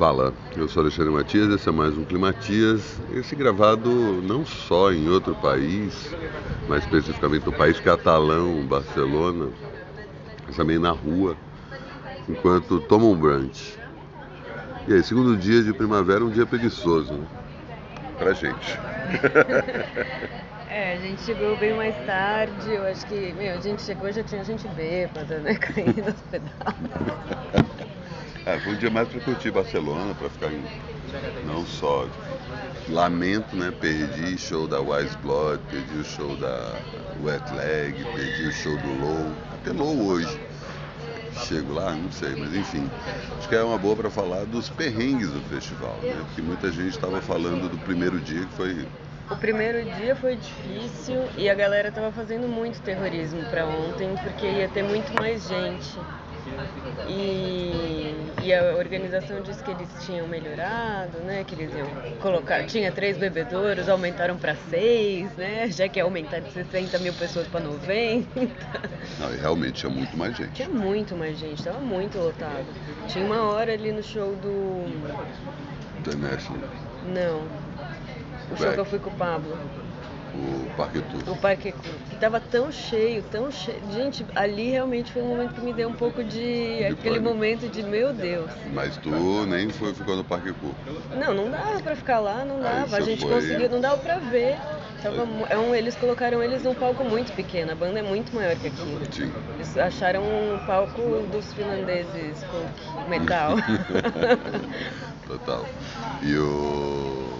Fala, eu sou Alexandre Matias, esse é mais um Climatias, esse gravado não só em outro país, mas especificamente no país catalão, Barcelona, mas também na rua, enquanto toma um brunch. E aí, segundo dia de primavera, um dia preguiçoso, né? Pra gente. É, a gente chegou bem mais tarde, eu acho que, meu, a gente chegou já tinha gente bêbada, né, caindo aos pedaços. É, foi um dia mais para curtir Barcelona, para ficar em, não só lamento, né? Perdi show da Wise Blood, perdi o show da Wet Leg, perdi o show do Low, até Low hoje. Chego lá, não sei, mas enfim. Acho que é uma boa para falar dos perrengues do festival, né? Porque muita gente estava falando do primeiro dia que foi O primeiro dia foi difícil e a galera tava fazendo muito terrorismo pra ontem, porque ia ter muito mais gente. E, e a organização disse que eles tinham melhorado, né? Que eles iam colocar. Tinha três bebedouros, aumentaram para seis, né? Já que ia aumentar de 60 mil pessoas para 90. Não, e realmente tinha muito mais gente. Tinha muito mais gente, tava muito lotado. Tinha uma hora ali no show do. The National, Não. O show Back. que eu fui com o Pablo. O Parque Tour. O Parque que tava tão cheio, tão cheio. Gente, ali realmente foi um momento que me deu um pouco de. aquele pânico. momento de meu Deus. Mas tu nem foi, ficou no Parque Tour. Não, não dava pra ficar lá, não dava. A gente foi- conseguiu, não dava pra ver. Tava, é um, eles colocaram eles num palco muito pequeno, a banda é muito maior que aquilo. Sim. Eles acharam um palco dos finlandeses folk, metal. Total. E o.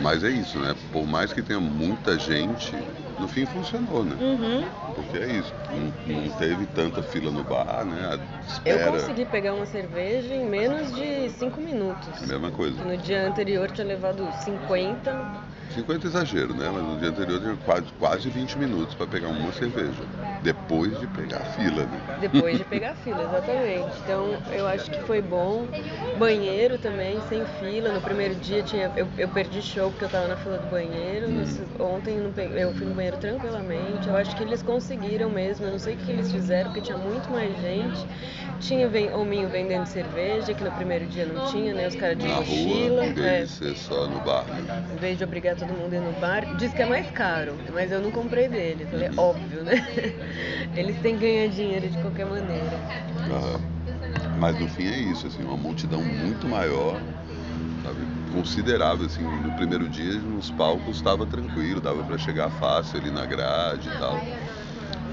Mas é isso, né? Por mais que tenha muita gente, no fim funcionou, né? uhum. Porque é isso. Não, não teve tanta fila no bar, né? Eu consegui pegar uma cerveja em menos de 5 minutos. A mesma coisa. No dia anterior tinha levado 50. 50 é exagero, né? Mas no dia anterior tinha quase, quase 20 minutos para pegar uma cerveja. Depois de pegar a fila, né? Depois de pegar fila, exatamente. Então eu acho que foi bom. Banheiro também, sem fila. No primeiro dia tinha, eu, eu perdi show porque eu tava na fila do banheiro. Nesse- ontem eu fui no banheiro tranquilamente. Eu acho que eles conseguiram mesmo. Eu não sei o que eles fizeram, porque tinha muito mais gente. Tinha hominho vendendo cerveja, que no primeiro dia não tinha, né? Os caras de Na mochila. rua, em vez é. de ser só no bar, né? Em vez de obrigar todo mundo ir no bar, diz que é mais caro, mas eu não comprei dele. Falei, óbvio, né? Eles têm que ganhar dinheiro de qualquer maneira. Aham. Mas no fim é isso, assim, uma multidão muito maior, sabe? Considerável, assim, no primeiro dia nos palcos estava tranquilo, dava para chegar fácil ali na grade e tal.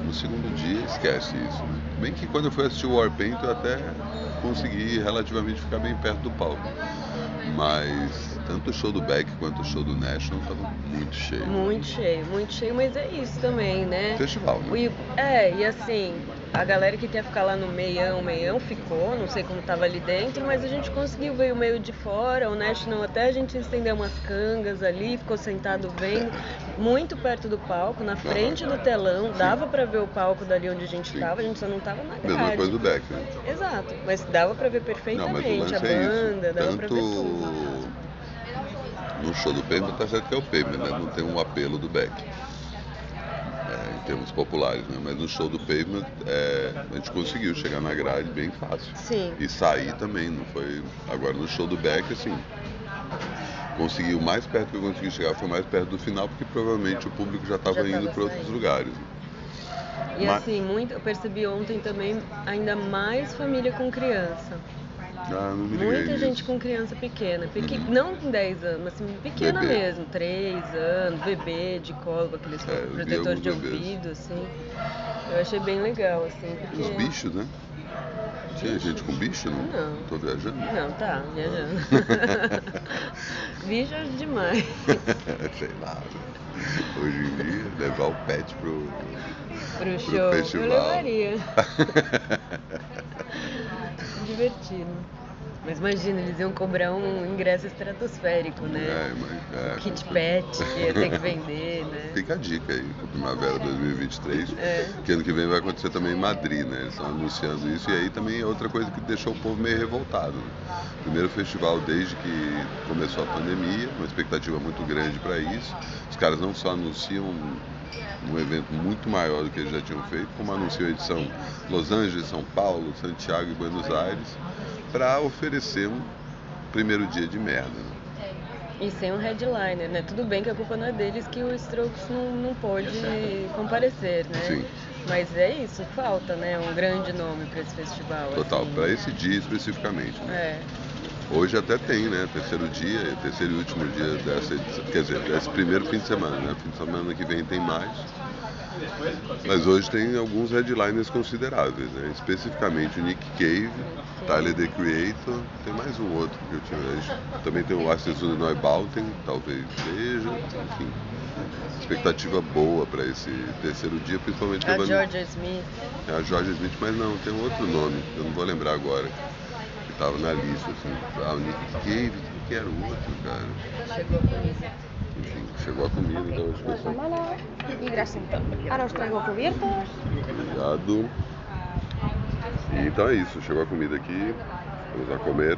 No segundo dia esquece isso, né? Bem que quando eu fui assistir o Warpaint eu até consegui relativamente ficar bem perto do palco. Mas tanto o show do Beck quanto o show do National estavam muito cheio. Muito cheio, muito cheio, mas é isso também, né? Festival, né? E, é, e assim, a galera que quer ficar lá no meião, meião ficou, não sei como tava ali dentro, mas a gente conseguiu ver o meio de fora, o National até a gente estendeu umas cangas ali, ficou sentado vendo, muito perto do palco, na frente do telão, dava pra ver o palco dali onde a gente Sim. tava, a gente só não tava na Mesma grade. coisa do Beck, né? Exato, mas dava pra ver Não, perfeitamente lance a é banda, dava pra Tanto ver tudo. no show do Pavement, tá certo que é o Pavement, né? Não tem um apelo do Beck. É, em termos populares, né? Mas no show do Pavement, é, a gente conseguiu chegar na grade bem fácil. Sim. E sair também, não foi... Agora no show do Beck, assim... Consegui, o mais perto que eu consegui chegar foi mais perto do final, porque provavelmente o público já estava indo para outros saindo. lugares. E Mas- assim, muito, eu percebi ontem também ainda mais família com criança. Ah, não me liguei Muita gente com criança pequena, peque... Uhum. não com 10 anos, mas assim, pequena Bebê. mesmo, 3 anos, bebê de colo, aqueles É, protetores de bebês. ouvido, assim. Eu achei bem legal, assim, porque. Os bichos, né? Tinha gente com bicho, não? Não. Tô viajando? Não, tá, viajando. Bicho é demais. Sei lá. Hoje em dia, levar o pet pro, Pro pro show. festival. Eu levaria. Divertido. Mas imagina, eles iam cobrar um ingresso estratosférico, né? É, mas, é, Kit pet que ia ter que vender, né? Fica a dica aí para Primavera 2023, É. que ano que vem vai acontecer também em Madrid, né? Eles estão anunciando isso e aí também é outra coisa que deixou o povo meio revoltado. Né? Primeiro festival desde que começou a pandemia, uma expectativa muito grande para isso. Os caras não só anunciam um evento muito maior do que eles já tinham feito, como anunciam a edição Los Angeles, São Paulo, Santiago e Buenos Aires. para oferecer um primeiro dia de merda. Né? E sem um headliner, né? Tudo bem que a culpa não é deles que o Strokes não, não pôde comparecer, né? Sim. Mas é isso, falta, né? Um grande nome para esse festival. Total, assim. para esse dia especificamente. Né? É. Hoje até tem, né? Terceiro dia, terceiro e último dia dessa edição. Quer dizer, desse primeiro fim de semana, né? Fim de semana que vem tem mais. Mas hoje tem alguns headliners consideráveis, né? Especificamente o Nick Cave, Tyler The Creator, tem mais um outro que eu tinha. Também tem o Arceus Neubauten, talvez seja, enfim. Expectativa boa para esse terceiro dia, principalmente A Georgia Smith. É a George Smith, mas não, tem um outro nome, eu não vou lembrar agora. Que tava na lista, assim. Ah, o Nick Cave, quem que era o outro, cara? Chegou comigo. Enfim, chegou a comida, então acho que é só. Mala y Grasington. Ahora os traigo cubiertos. Obrigado. E então é isso, chegou a comida aqui, vamos lá comer.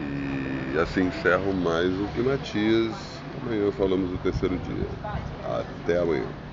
E assim encerro mais o Climatias. Amanhã falamos do terceiro dia. Até amanhã.